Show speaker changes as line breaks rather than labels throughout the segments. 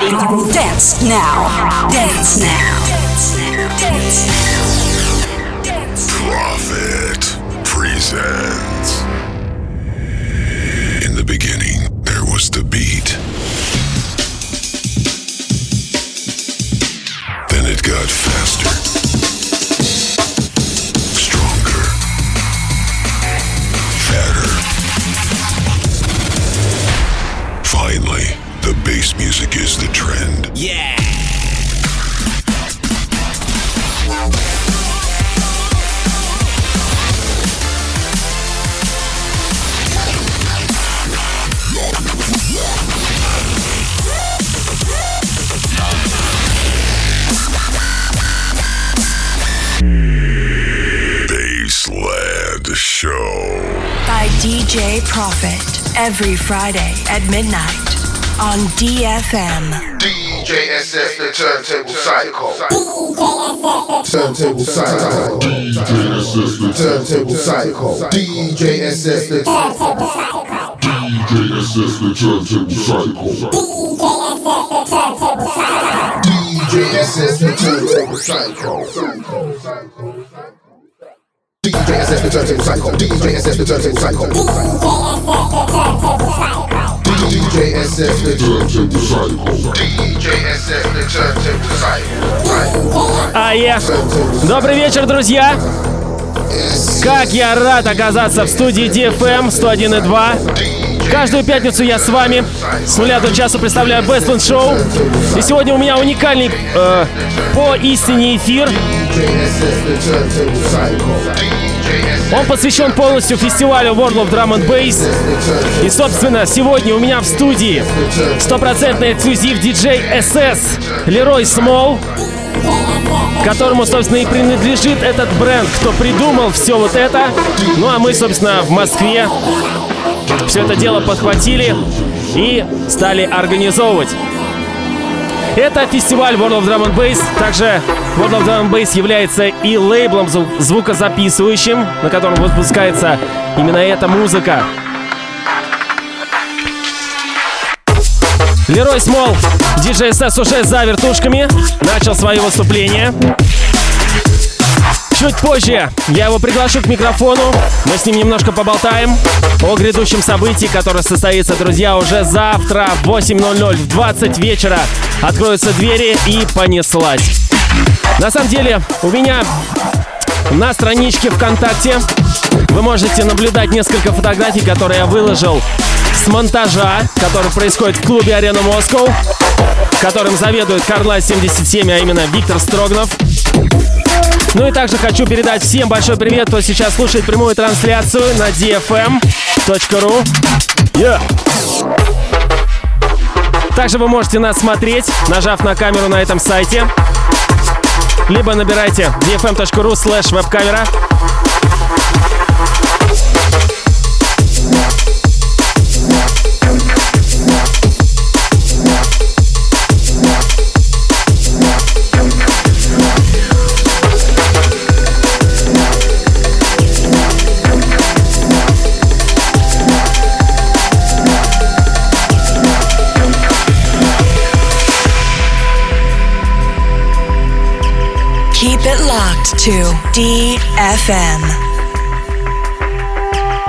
Everybody dance now. Dance now. Dance now. Dance now. Dance now.
Prophet presents. Trend.
Yeah.
Show.
by DJ Profit every Friday at midnight on DFM.
DJSS, the turntable cycle. Turntable cycle. DJSS, the turntable cycle. DJSS, the turntable cycle. DJSS, the turntable cycle. DJSS, the turntable cycle. DJSS, the turntable cycle. DJSS, the turntable cycle.
А я. Добрый вечер, друзья! Как я рад оказаться в студии DFM 101.2. Каждую пятницу я с вами с нуля до часа представляю Bestland Show. И сегодня у меня уникальный э, по истине эфир. Он посвящен полностью фестивалю World of Drum and Bass. И, собственно, сегодня у меня в студии стопроцентный эксклюзив диджей SS Лерой Смол, которому, собственно, и принадлежит этот бренд, кто придумал все вот это. Ну, а мы, собственно, в Москве все это дело подхватили и стали организовывать. Это фестиваль World of Drum and Bass. Также World of Drum and Bass является и лейблом зву- звукозаписывающим, на котором выпускается именно эта музыка. Лерой Смол, диджей СС уже за вертушками, начал свое выступление. Чуть позже я его приглашу к микрофону. Мы с ним немножко поболтаем о грядущем событии, которое состоится, друзья, уже завтра в 8.00 в 20 вечера. Откроются двери и понеслась. На самом деле, у меня на страничке ВКонтакте вы можете наблюдать несколько фотографий, которые я выложил с монтажа, который происходит в клубе Арена Москва, которым заведует Карла 77, а именно Виктор Строгнов. Ну и также хочу передать всем большой привет, кто сейчас слушает прямую трансляцию на dfm.ru. Yeah. Также вы можете нас смотреть, нажав на камеру на этом сайте. Либо набирайте dfm.ru слэш веб-камера.
To DFM.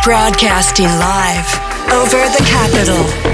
Broadcasting live over the capital.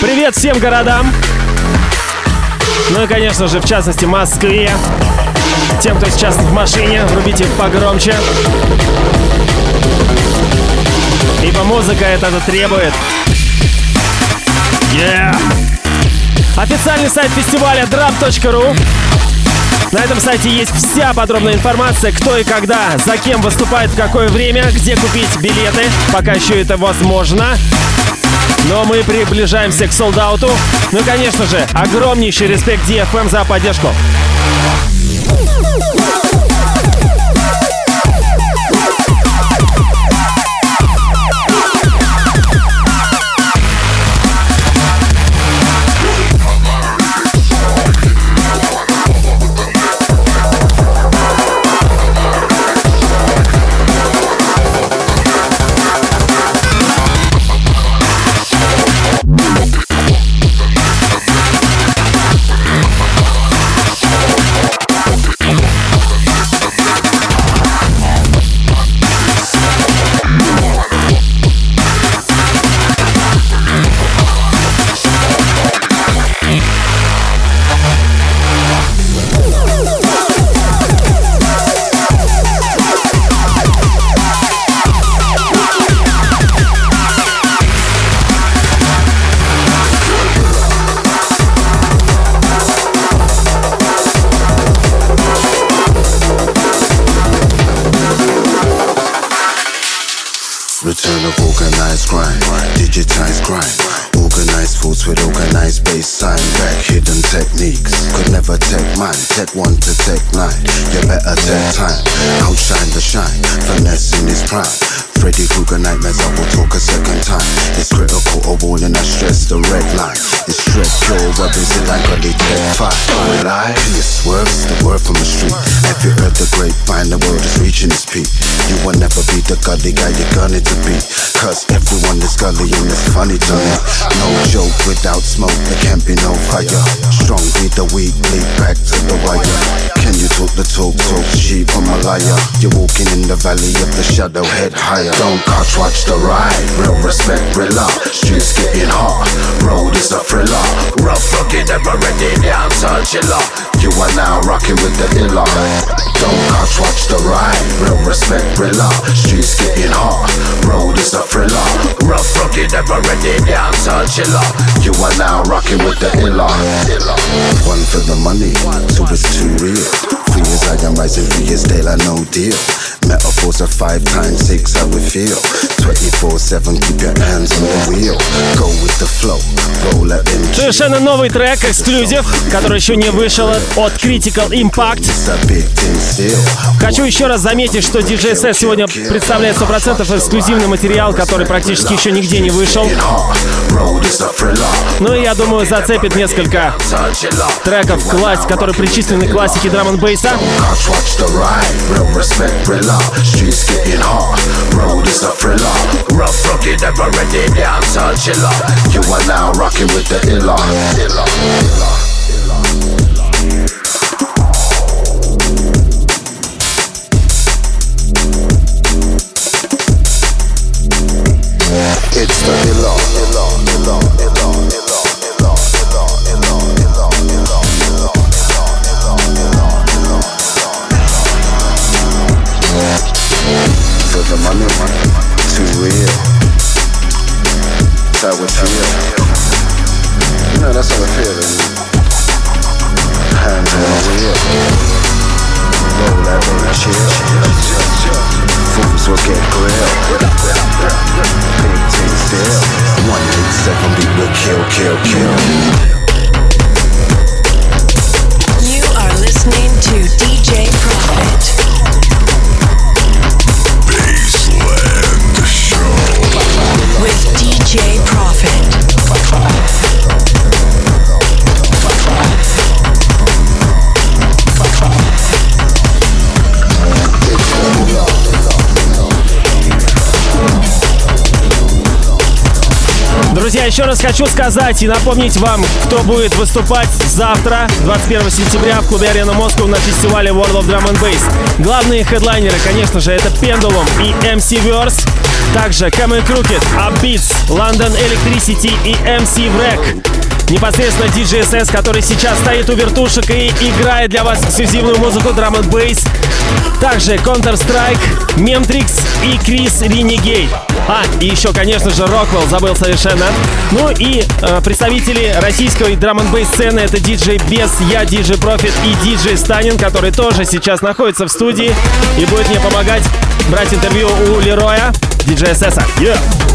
Привет всем городам! Ну и, конечно же, в частности, Москве. Тем, кто сейчас в машине, врубите погромче. Ибо музыка это требует. Yeah! Официальный сайт фестиваля drop.ru на этом сайте есть вся подробная информация, кто и когда, за кем выступает, в какое время, где купить билеты, пока еще это возможно. Но мы приближаемся к солдауту. Ну конечно же, огромнейший респект DFM за поддержку.
trance. Freddy Krueger nightmares, I will talk a second time. It's critical, of wall and I stress the red line. It's stress pure weapons, it like a terrified. Don't lie, it's the word from the street. Have you heard the grapevine, the world is reaching its peak. You will never be the gully guy you're gonna to be. Cause everyone is gully and it's funny to me. No joke without smoke, there can't be no fire. Strong beat the weak, lead back to the wire. Can you talk the talk, talk cheap, I'm a liar. You're walking in the valley of the shadow, head higher. Don't catch, watch the ride. Real respect, real love. Streets getting hot. Road is a thriller. Rough, rugged, ever ready, dancer, chiller. You are now rocking with the illa. Don't catch, watch the ride. Real respect, real love. Streets getting hot. Road is a thriller. Rough, rugged, ever ready, dancer, chiller. You are now rocking with the illa. One for the money, two is too real. Three years I am rising, three years daylight, no deal. Metaphors are five times six, how we feel. 24-7, keep your hands on the wheel. Go with the flow, roll at them.
Совершенно новый трек, эксклюзив, который еще не вышел от Critical Impact. Хочу еще раз заметить, что DJ Set сегодня представляет 100% эксклюзивный материал, который практически еще нигде не вышел. Ну и я думаю, зацепит несколько треков, класс, которые причислены к классике драм н бейса
Streets getting hot, road is a thriller. Rough, rugged, ever ready, dancer, chiller. You are now rocking with the illa. illa, illa, real. That's how. You know, that's how. Hands on baby chill. Fools will get grilled. Big still. 187 beat will kill, kill, kill.
You are listening to DJ Profit.
Друзья, еще раз хочу сказать и напомнить вам, кто будет выступать завтра, 21 сентября, в клубе Арена Москва на фестивале World of Drum and Bass. Главные хедлайнеры, конечно же, это Pendulum и MC Verse. Также Camel Crooked, Upbeats, London Electricity и MC Wreck. Непосредственно DJ SS, который сейчас стоит у вертушек и играет для вас эксклюзивную музыку Drum Bass. Также Counter-Strike, Memtrix и Крис Renegade. А, и еще, конечно же, Роквелл, забыл совершенно. Ну и э, представители российской драм н сцены это диджей Бес, я диджей Профит и диджей Станин, который тоже сейчас находится в студии и будет мне помогать брать интервью у Лероя, диджея Сесса. Yeah.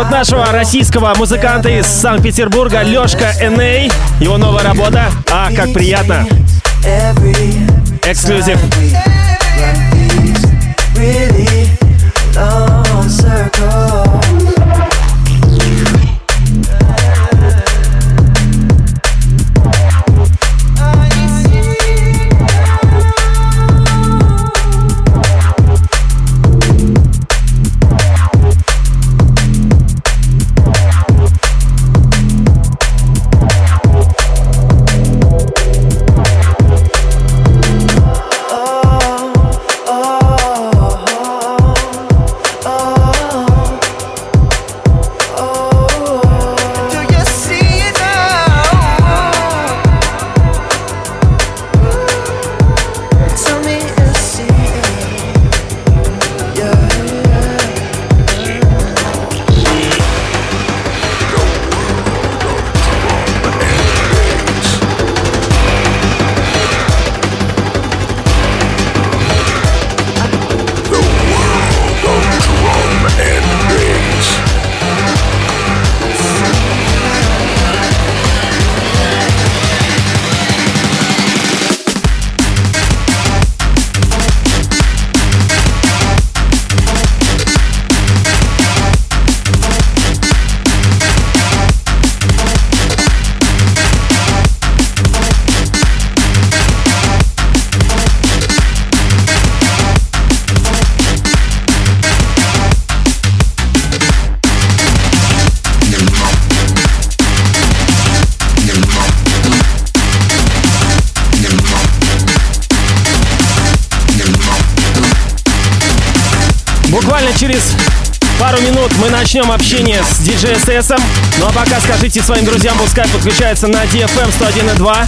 От нашего российского музыканта из Санкт-Петербурга Лёшка Эней. Его новая работа. А, как приятно. Эксклюзив. Начнем общение с DJ SS. Ну а пока скажите своим друзьям, пускай подключается на DFM 101.2.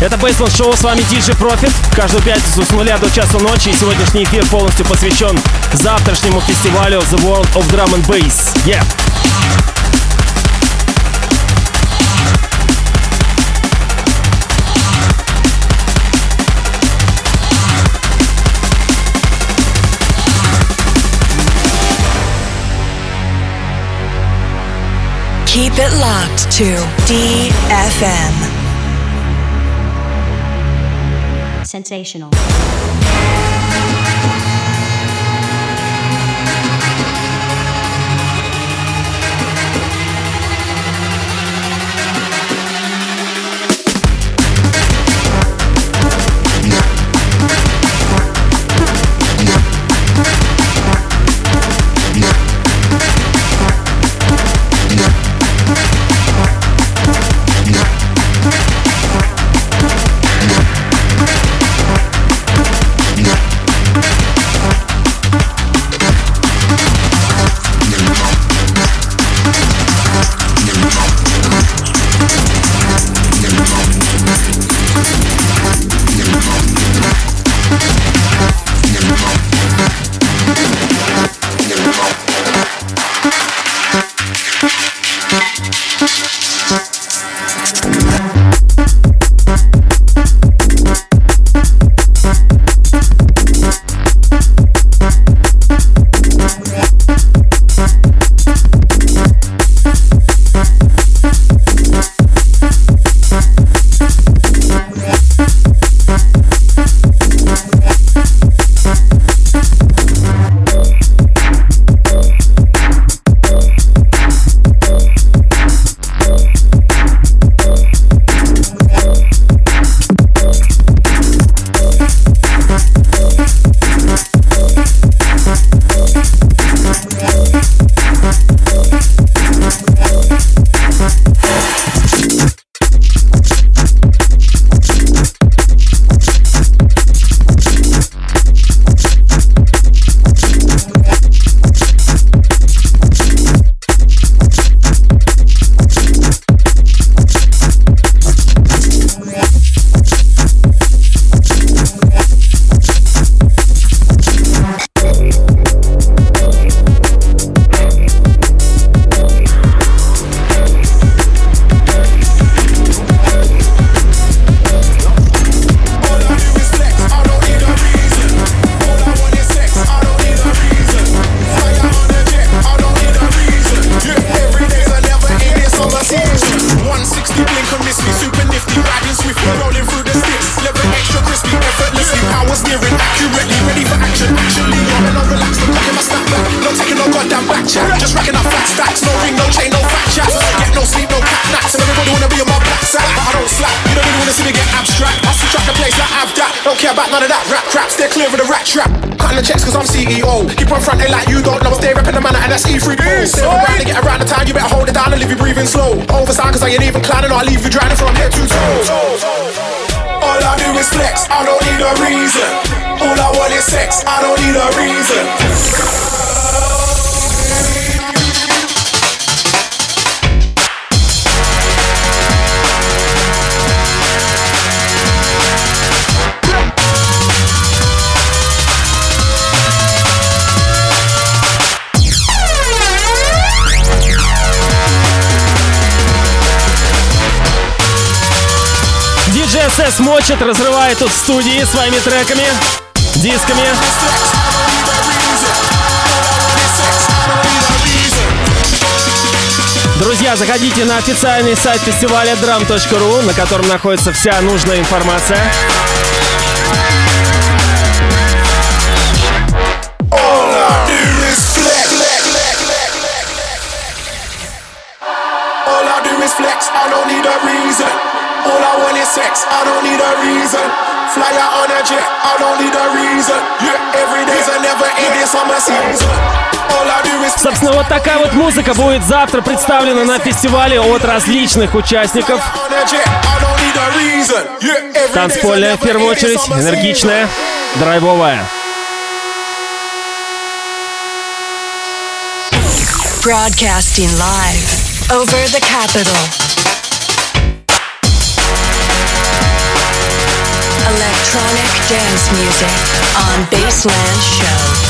Это Бейсленд Шоу, с вами DJ Profit. Каждую пятницу с нуля до часу ночи. И сегодняшний эфир полностью посвящен завтрашнему фестивалю The World of Drum and Bass. Yeah!
Keep it locked to DFM.
Sensational.
Мочит, разрывает тут студии своими треками, дисками. Друзья, заходите на официальный сайт фестиваля drum.ru, на котором находится вся нужная информация.
Flex, I don't need a reason. All I want is sex, I don't need a reason. Fly out on a jet, I don't need a reason. Yeah, every day's a never ending summer season. All I do is flex.
Собственно, вот такая вот музыка будет завтра представлена на фестивале от различных участников. Танцпольная в первую очередь, энергичная, драйвовая.
Broadcasting live over the capital. Electronic dance music on Baseland Show.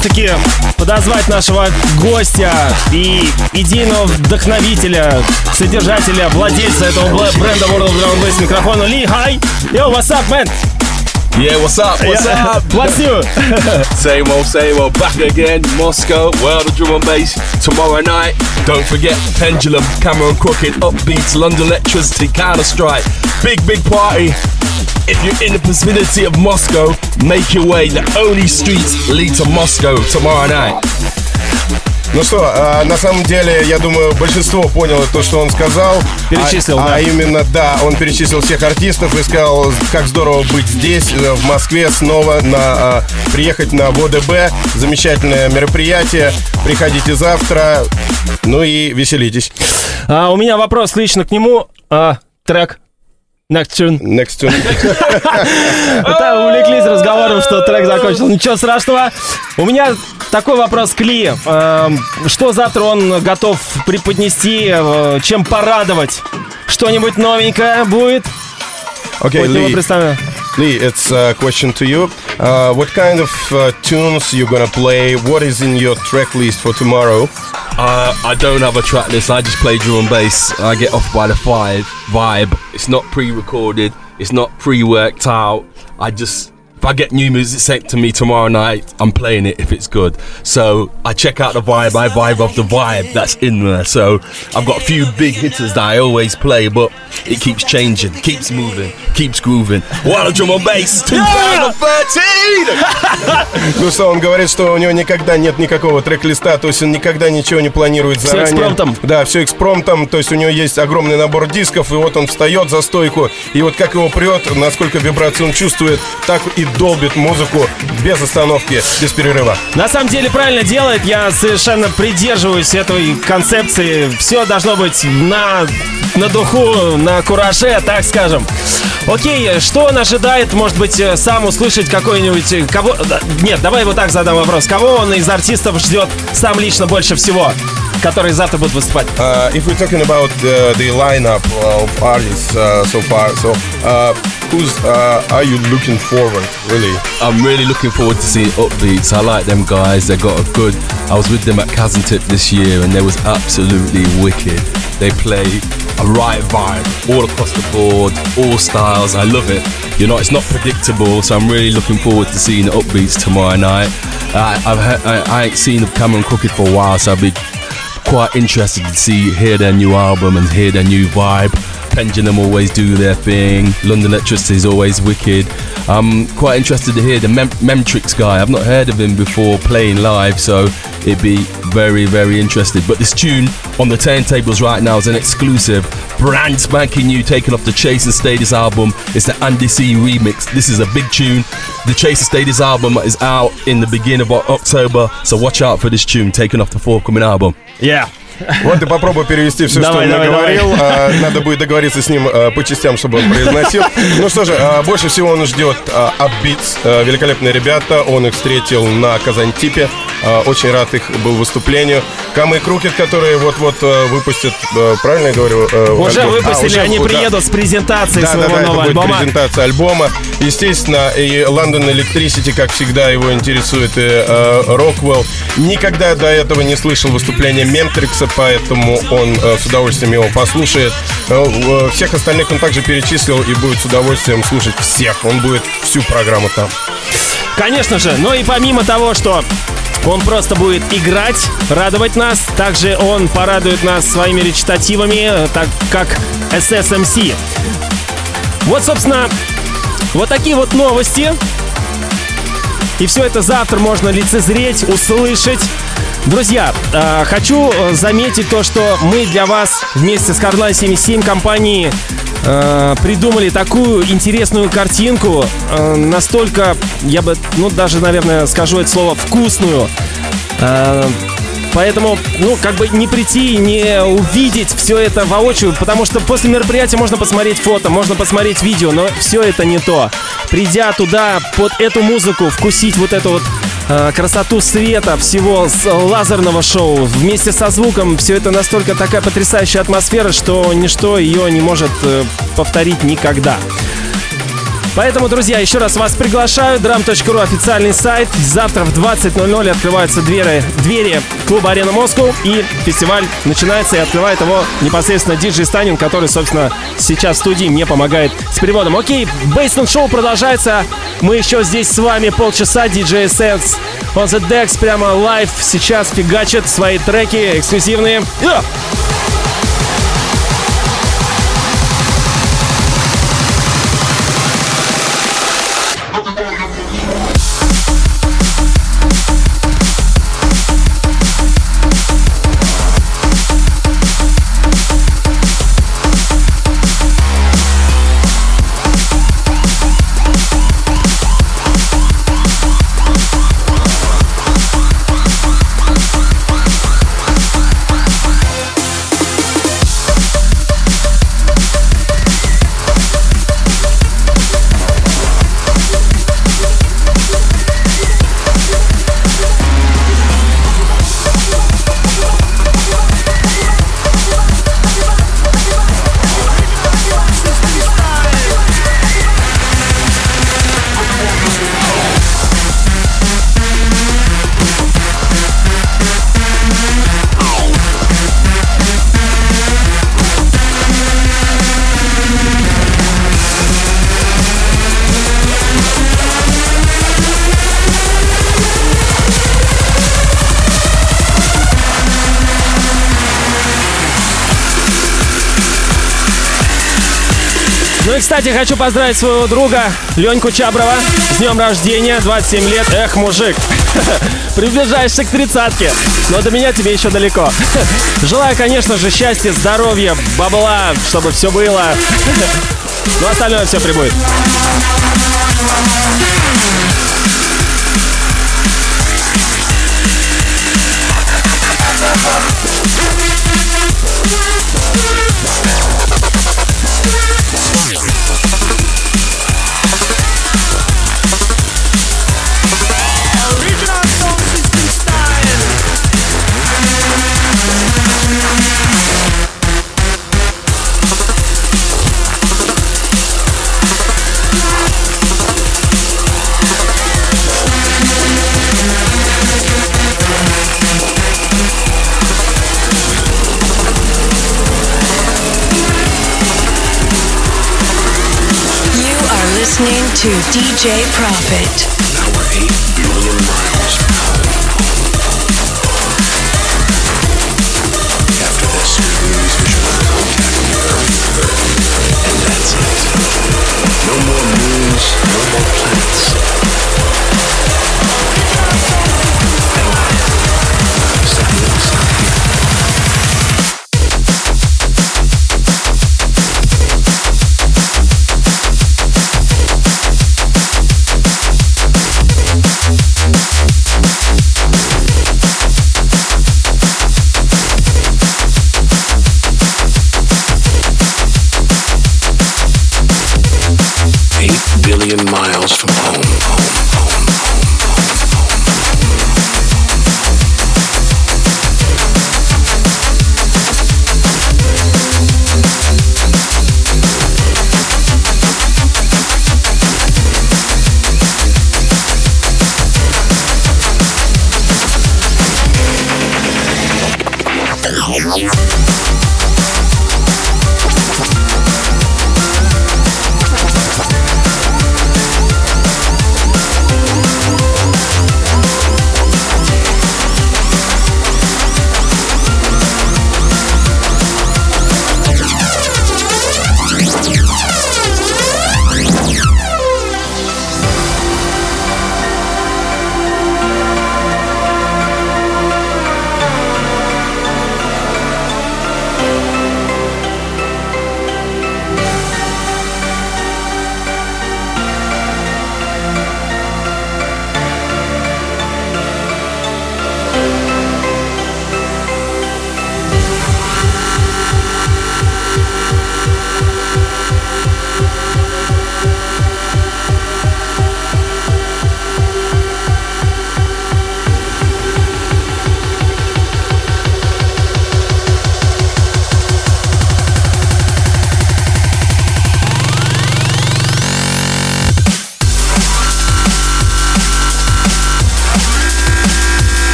Раз-таки подозвать нашего гостя и идейного вдохновителя, содержателя, владельца этого бренда World of Drum Bass микрофона Ли. Hi! Yo, what's up, man?
Yeah, what's up? What's
Yeah.
up?
What's new?
Same old, same old. Back again, Moscow, World of Drum and Bass. Tomorrow night, don't forget Pendulum, Cameron Crooked, Upbeats, London Electricity, Counter Strike. Big, big party. If you're in the vicinity of Moscow, make your way. The only streets lead to Moscow tomorrow night.
Ну что, а, на самом деле, я думаю, большинство поняло то, что он сказал.
Перечислил,
а,
да.
А именно, да, он перечислил всех артистов и сказал, как здорово быть здесь, э, в Москве, снова на а, приехать на ВОДБ. Замечательное мероприятие. Приходите завтра. Ну и веселитесь.
А, у меня вопрос лично к нему. А, трек. Next tune. Да, увлеклись разговором, что трек закончился. Ничего страшного. У меня такой вопрос к Ли. Эм, Что завтра он готов преподнести, э, чем порадовать? Что-нибудь новенькое будет? Хоть его
Lee, it's a question to you. Uh, what kind of uh, tunes you're gonna play? What is in your track list for tomorrow?
Uh, I don't have a track list. I just play drum and bass. I get off by the five vibe. It's not pre-recorded. It's not pre-worked out. I just if I get new music sent to me tomorrow night, I'm playing it if it's good. So I check out the vibe. I vibe off the vibe that's in there. So I've got a few big hitters that I always play, but it keeps changing, keeps moving, keeps grooving. Wild drum and bass 2013.
Ну что, он говорит, что у него никогда нет никакого трек-листа, то есть он никогда ничего не планирует заранее.
экспромтом.
Да, все экспромтом, то есть у него есть огромный набор дисков, и вот он встает за стойку, и вот как его прет, насколько вибрацию он чувствует, так и долбит музыку без остановки, без перерыва.
На самом деле правильно делает, я совершенно придерживаюсь этой концепции. Все должно быть на, на духу, на кураже, так скажем. Окей, что он ожидает, может быть, э, сам услышать какой-нибудь... э, Кого... Нет, давай вот так задам вопрос. Кого он из артистов ждет сам лично больше всего, которые завтра будут выступать?
Uh, if we're talking about the, the lineup of artists uh, so far, so uh, who's uh, are you looking forward really?
I'm really looking forward to seeing Upbeats. I like them guys. They got a good. I was with them at Kazantip this year, and they was absolutely wicked. They play a right vibe all across the board, all styles. I love it. You know, it's not predictable, so I'm really looking forward to seeing the Upbeats tomorrow night. I, I've he- I, I ain't seen Cameron Crooked for a while, so I'll be quite interested to see hear their new album and hear their new vibe. Pendulum always do their thing. London Electricity is always wicked. I'm quite interested to hear the Mem- Memtrix guy. I've not heard of him before playing live, so it'd be very, very interested. But this tune on the turntables right now is an exclusive, brand spanking new, taken off the Chase and Status album. It's the Andy C remix. This is a big tune. The Chase and Status album is out in the beginning of October, so watch out for this tune, taken off the forthcoming album.
Yeah.
Вот и попробуй перевести все, что
Давай,
он
давай,
наговорил. А, Надо будет договориться с ним а, по частям, чтобы он произносил. Ну что же, а, больше всего он ждет а, Upbeats. Великолепные ребята. Он их встретил на Казантипе. А, Очень рад их был выступлению. Камы Крукет, которые вот-вот а, выпустят, а, правильно я говорю?
Уже
альбом?
выпустили,
А, уже,
они
да.
приедут с презентацией
Да, да,
своего
да, это
нового
будет
альбома.
презентация альбома. Естественно, и London Electricity, как всегда, его интересует, и э, Rockwell. Никогда до этого не слышал выступления Ментрикса, поэтому он э, с удовольствием его послушает. Э, э, Всех остальных он также перечислил и будет с удовольствием слушать всех. Он будет всю программу там.
Конечно же, но и помимо того, что он просто будет играть, радовать нас, также он порадует нас своими речитативами, э, так как SSMC. Вот, собственно, вот такие вот новости. И все это завтра можно лицезреть, услышать. Друзья, э, хочу э, заметить то, что мы для вас вместе с Hardline 77 компанией э, придумали такую интересную картинку, э, настолько, я бы, ну даже, наверное, скажу это слово, вкусную. Э, Поэтому, ну, как бы не прийти, не увидеть все это воочию, потому что после мероприятия можно посмотреть фото, можно посмотреть видео, но все это не то. Придя туда под эту музыку, вкусить вот эту вот красоту света, всего лазерного шоу, вместе со звуком, все это настолько такая потрясающая атмосфера, что ничто ее не может э, повторить никогда. Поэтому, друзья, еще раз вас приглашаю. Drum.ru официальный сайт. Завтра в 20.00 открываются двери, двери клуба Arena Moscow. И фестиваль начинается и открывает его непосредственно диджей Станин, который, собственно, сейчас в студии мне помогает с переводом. Окей, Bassland Show продолжается. Мы еще здесь с вами полчаса. Диджей Sense on the decks прямо live сейчас фигачит свои треки эксклюзивные. Yeah! Кстати, хочу поздравить своего друга Леньку Чаброва с днем рождения, 27 лет. Эх, мужик, приближаешься к тридцатке, но до меня тебе еще далеко. Желаю, конечно же, счастья, здоровья, бабла, чтобы все было. Но ну, остальное все прибудет.
To DJ Profit.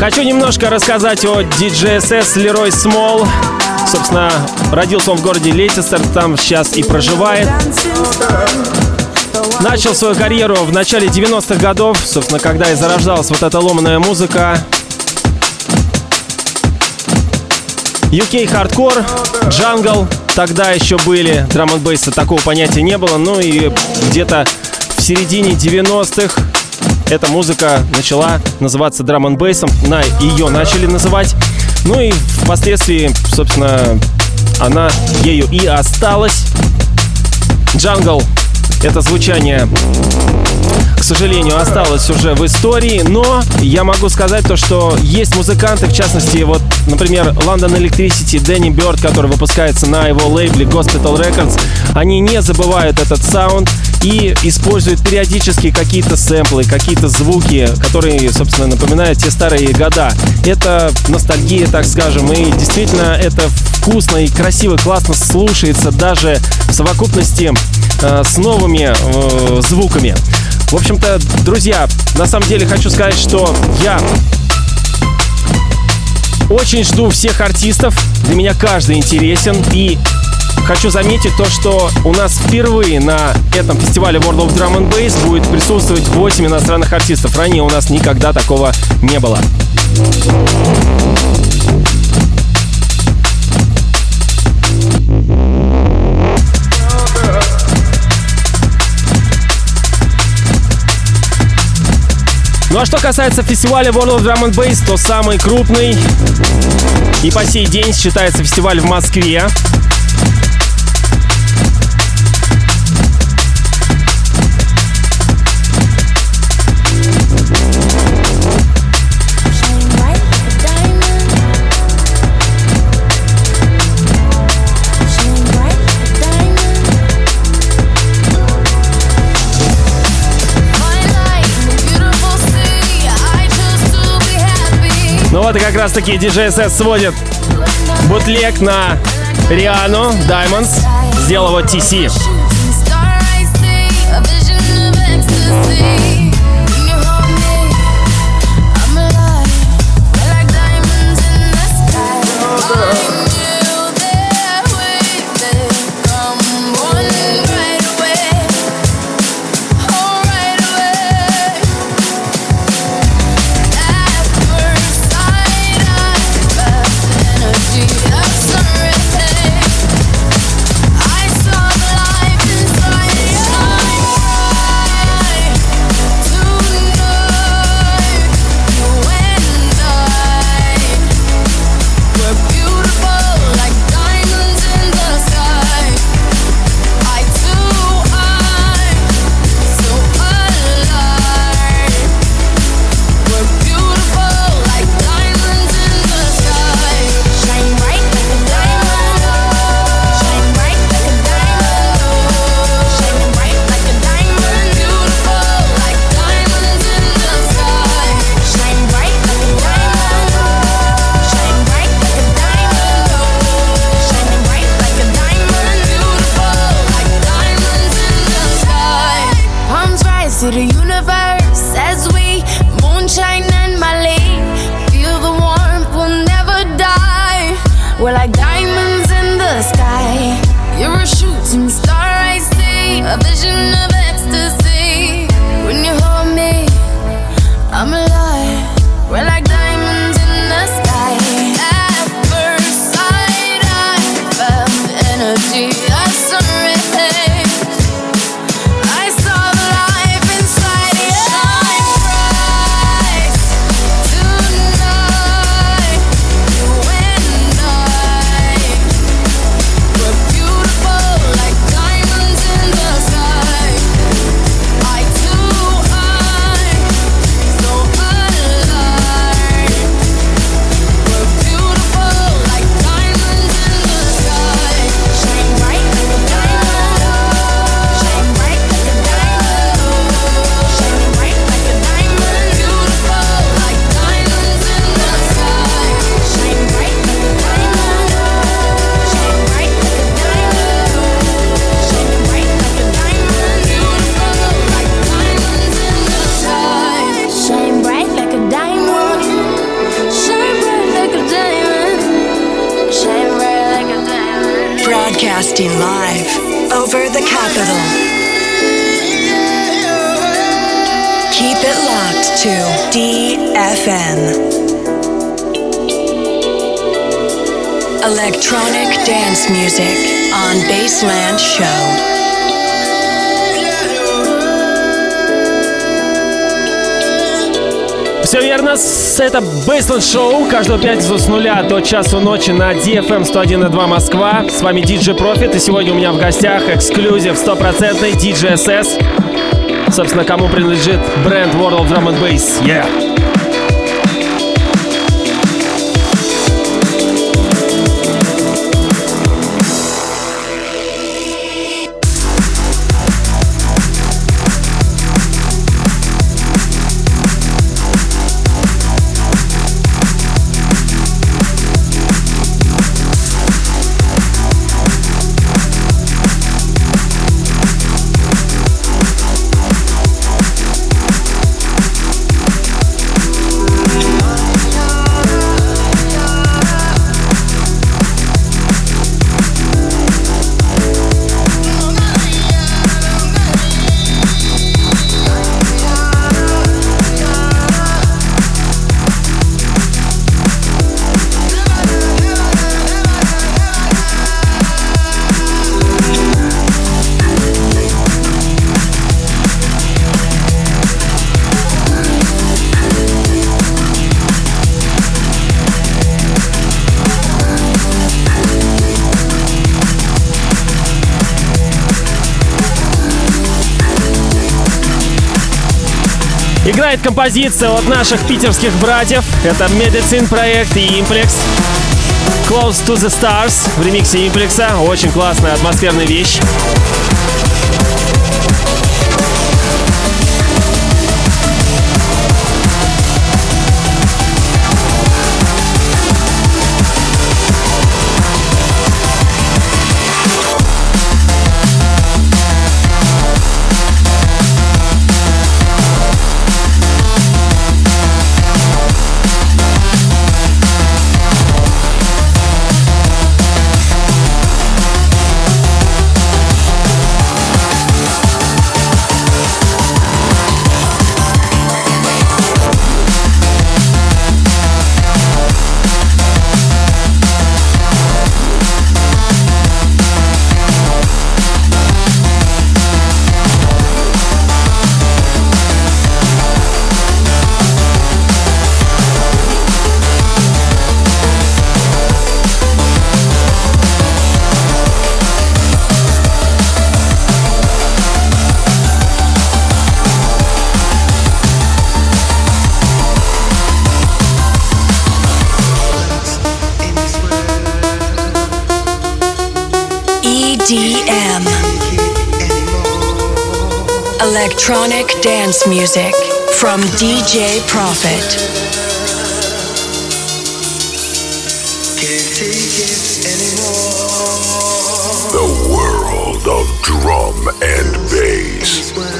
Хочу немножко рассказать о DJ SS Leroy Small. Собственно, родился он в городе Лейцестер, там сейчас и проживает. Начал свою карьеру в начале 90-х годов, собственно, когда и зарождалась вот эта ломаная музыка. UK хардкор, джангл, тогда еще были, драм н бейса такого понятия не было, ну и где-то в середине 90-х эта музыка начала называться драм н на ее начали называть. Ну и впоследствии, собственно, она ею и осталась. Джангл — это звучание сожалению, осталось уже в истории, но я могу сказать то, что есть музыканты, в частности, вот, например, London Elektricity, Danny Byrd, который выпускается на его лейбле Hospital Records, они не забывают этот саунд и используют периодически какие-то сэмплы, какие-то звуки, которые, собственно, напоминают те старые года. Это ностальгия, так скажем, и действительно это вкусно и красиво, классно слушается даже в совокупности э, с новыми э, звуками. В общем-то, друзья, на самом деле хочу сказать, что я очень жду всех артистов. Для меня каждый интересен. И хочу заметить то, что у нас впервые на этом фестивале World of Drum and Bass будет присутствовать 8 иностранных артистов. Ранее у нас никогда такого не было. А что касается фестиваля World of Drum and Bass, то самый крупный и по сей день считается фестиваль в Москве. Вот как раз таки DJ SS сводит бутлег на Риану Diamonds. Сделал его TC.
Все верно, это Baseline Show. Каждую пятницу с нуля до часу ночи на DFM 101.2 Москва. С вами DJ Profit. И сегодня у меня в гостях эксклюзив стопроцентный DJ SS. Собственно, кому принадлежит бренд World of Drum and Bass. Yeah. Играет композиция от наших питерских братьев. Это Medicine проект и Implex. Close to the Stars в ремиксе Implex. Очень классная атмосферная вещь.
Dance music from DJ Profit.
The world of drum and bass.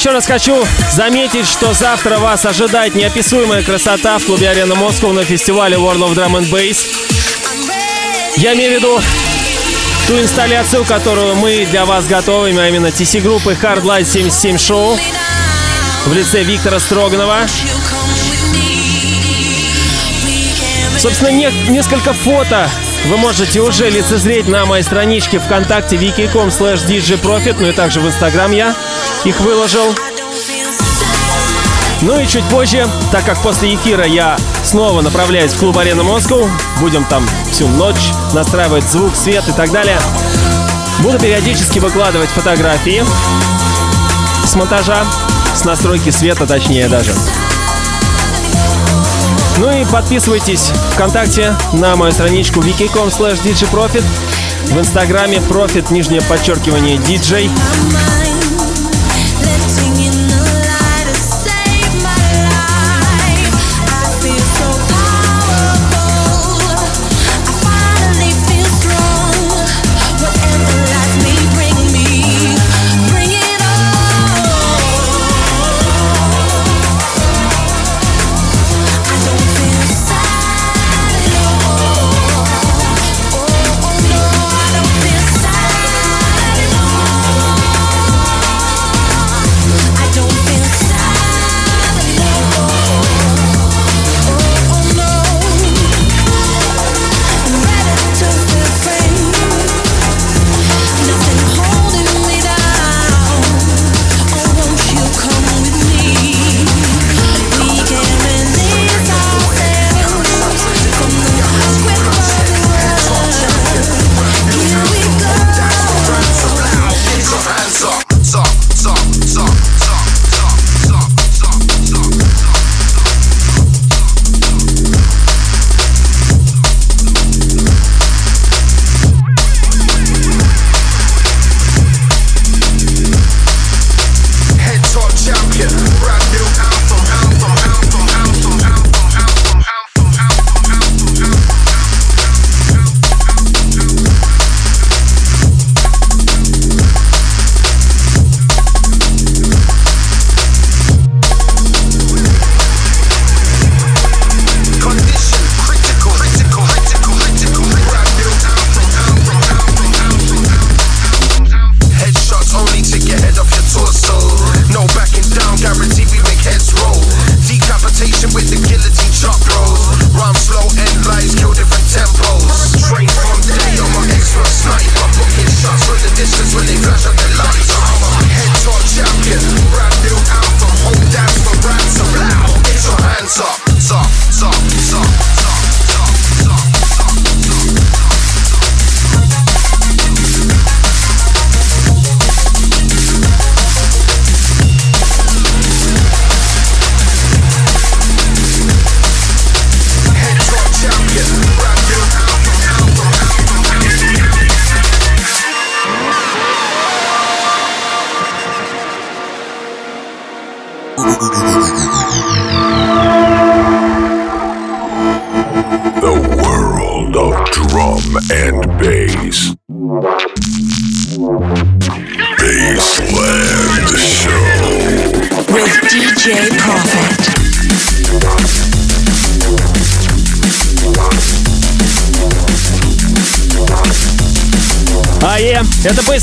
Еще раз хочу заметить, что завтра вас ожидает неописуемая красота в клубе Арена Москва на фестивале World of Drum and Bass. Я имею в виду ту инсталляцию, которую мы для вас готовим, а именно TC-группы Hard Light 77 Show в лице Виктора Строганова. Собственно, не, несколько фото вы можете уже лицезреть на моей страничке ВКонтакте wiki.com slash djprofit, ну и также в Инстаграм я их выложил. Ну и чуть позже, так как после эфира я снова направляюсь в клуб Арена Москву, будем там всю ночь настраивать звук, свет и так далее, буду периодически выкладывать фотографии с монтажа, с настройки света точнее даже. Ну и подписывайтесь ВКонтакте на мою страничку wiki.com slash djprofit, в Инстаграме Profit, нижнее подчеркивание, DJ.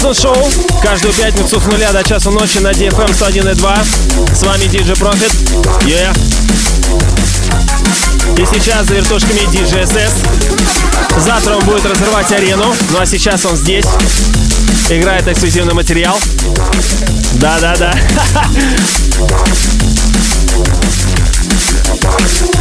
Бейсл Шоу. Каждую пятницу с нуля до часу ночи на DFM 101.2. С вами DJ Profit. Yeah. И сейчас за вертушками DJ SS. Завтра он будет разрывать арену. Ну а сейчас он здесь. Играет эксклюзивный материал. Да-да-да.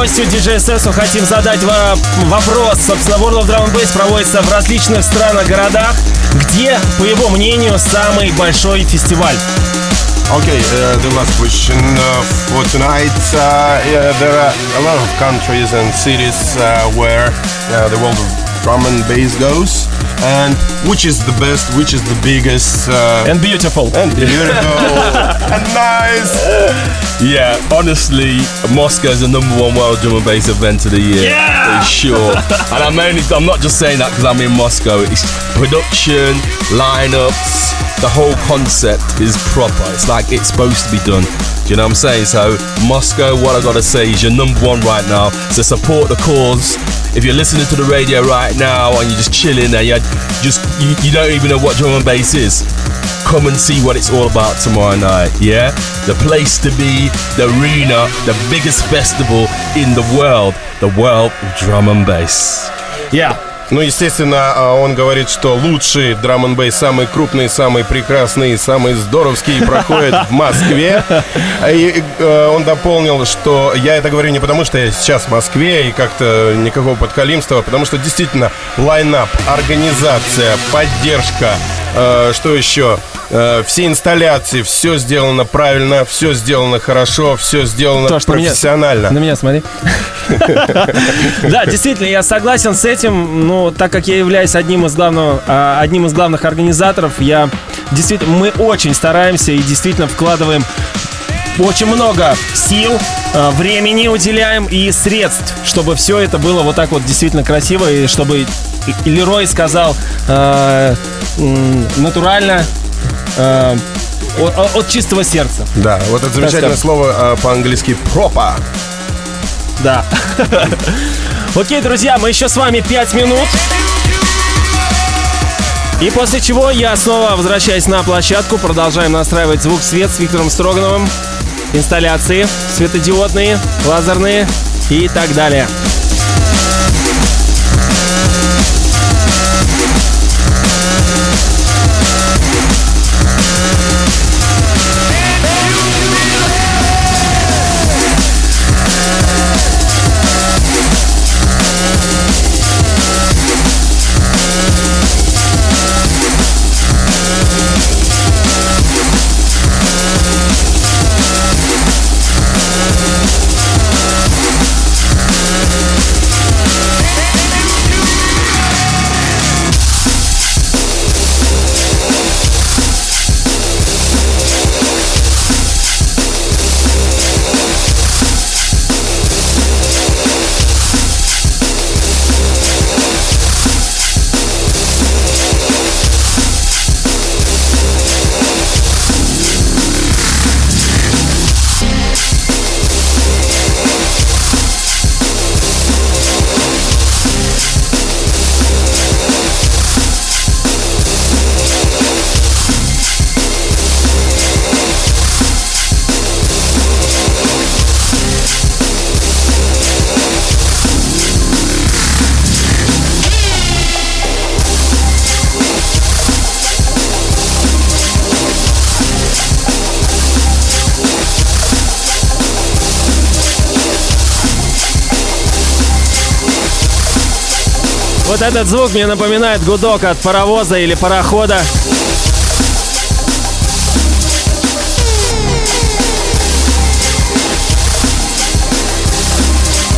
гостю DJ SSу хотим задать во- вопрос. Собственно, World of Drum and Bass проводится в различных странах, городах. Где, по его мнению, самый большой фестиваль?
Okay, uh, the last question uh, for tonight. Uh, yeah, there are a lot of countries and cities uh, where uh, the world of drum and bass goes. And which is the best? Which is the biggest? Uh,
and beautiful.
And beautiful. and nice.
Yeah, honestly, Moscow is the number one world drum and bass event of the year.
Yeah!
For sure. and I'm only I'm not just saying that because I'm in Moscow. It's production, lineups, the whole concept is proper. It's like it's supposed to be done. Do you know what I'm saying? So Moscow, what I gotta say is you're number one right now. So support the cause. If you're listening to the radio right now and you're just chilling and you just you, you don't even know what drum and bass is, come and see what it's all about tomorrow night. Yeah, the place to be, the arena, the biggest festival in the world, the world of drum and bass.
Yeah.
Ну, естественно, а, он говорит, что лучший драм н бейс, самый крупный, самый прекрасный, самый здоровский проходит в Москве. И э, он дополнил, что я это говорю не потому, что я сейчас в Москве и как-то никакого подколимства, а потому что действительно лайнап, организация, поддержка, э, что еще? Э, все инсталляции, все сделано правильно, все сделано хорошо, все сделано
То, что на меня-
профессионально.
На меня смотри. Да, действительно, я согласен с этим. Но так как я являюсь одним из главного, а, одним из главных организаторов, я действительно, мы очень стараемся и действительно вкладываем очень много сил, а, времени уделяем и средств, чтобы все это было вот так вот действительно красиво и чтобы Лерой сказал э, натурально э, от, от чистого сердца.
Да, вот это замечательное
скажем.
слово а, по-английски пропа.
Да. Окей, друзья, мы еще с вами 5 минут. И после чего я снова возвращаюсь на площадку, продолжаем настраивать звук, свет с Виктором Строгановым, инсталляции светодиодные, лазерные и так далее. Вот этот звук мне напоминает гудок от паровоза или парохода.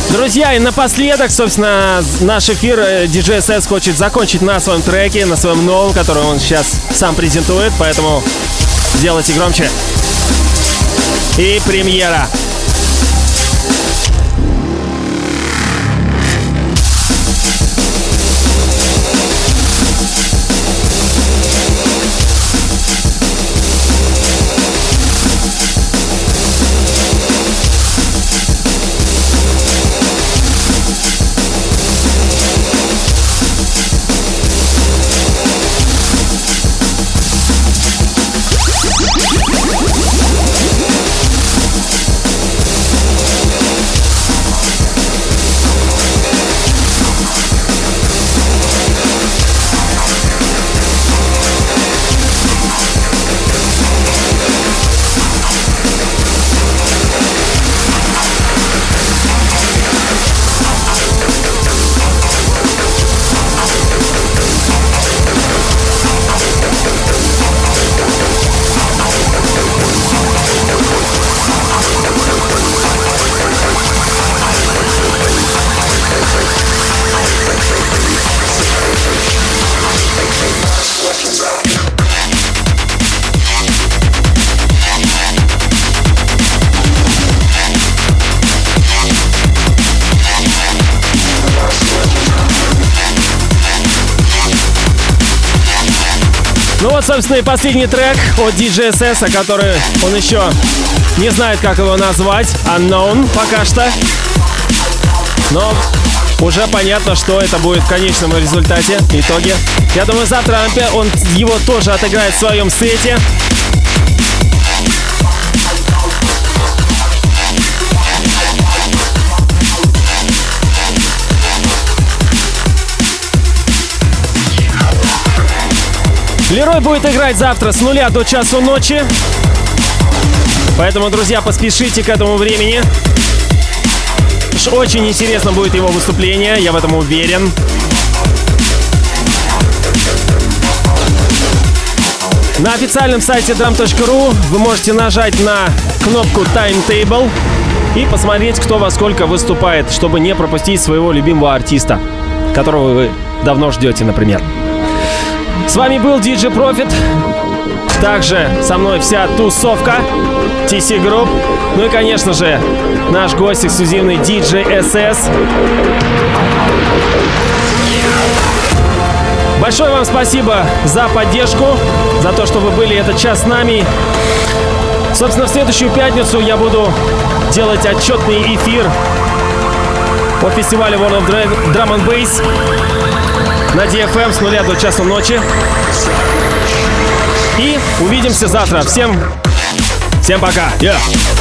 Друзья, и напоследок, собственно, наш эфир э, DJ SS хочет закончить на своем треке, на своем новом, который он сейчас сам презентует, поэтому сделайте громче. И премьера. Собственно, и последний трек от DJ SS, который он еще не знает, как его назвать. Unknown пока что. Но уже понятно, что это будет в конечном результате, итоге. Я думаю, завтра он его тоже отыграет в своем сете. Лерой будет играть завтра с нуля до часу ночи. Поэтому, друзья, поспешите к этому времени. Очень интересно будет его выступление, я в этом уверен. На официальном сайте drum.ru вы можете нажать на кнопку Timetable и посмотреть, кто во сколько выступает, чтобы не пропустить своего любимого артиста, которого вы давно ждете, например. С вами был DJ Profit. Также со мной вся тусовка TC Group. Ну и, конечно же, наш гость эксклюзивный DJ SS. Большое вам спасибо за поддержку, за то, что вы были этот час с нами. Собственно, в следующую пятницу я буду делать отчетный эфир по фестивалю World of Drum and Bass на DFM с нуля до часу ночи. И увидимся завтра. Всем, всем пока. Yeah.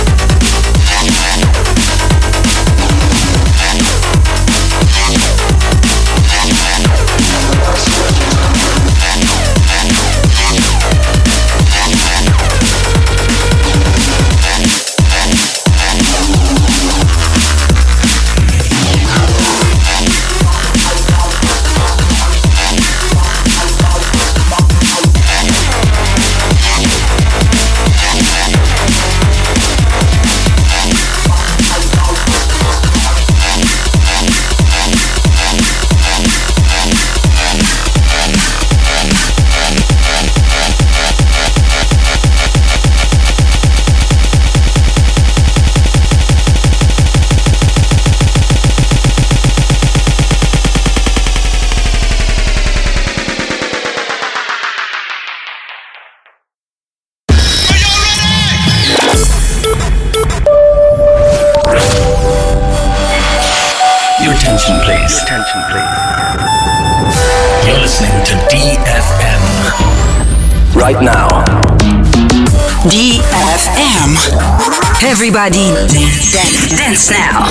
now.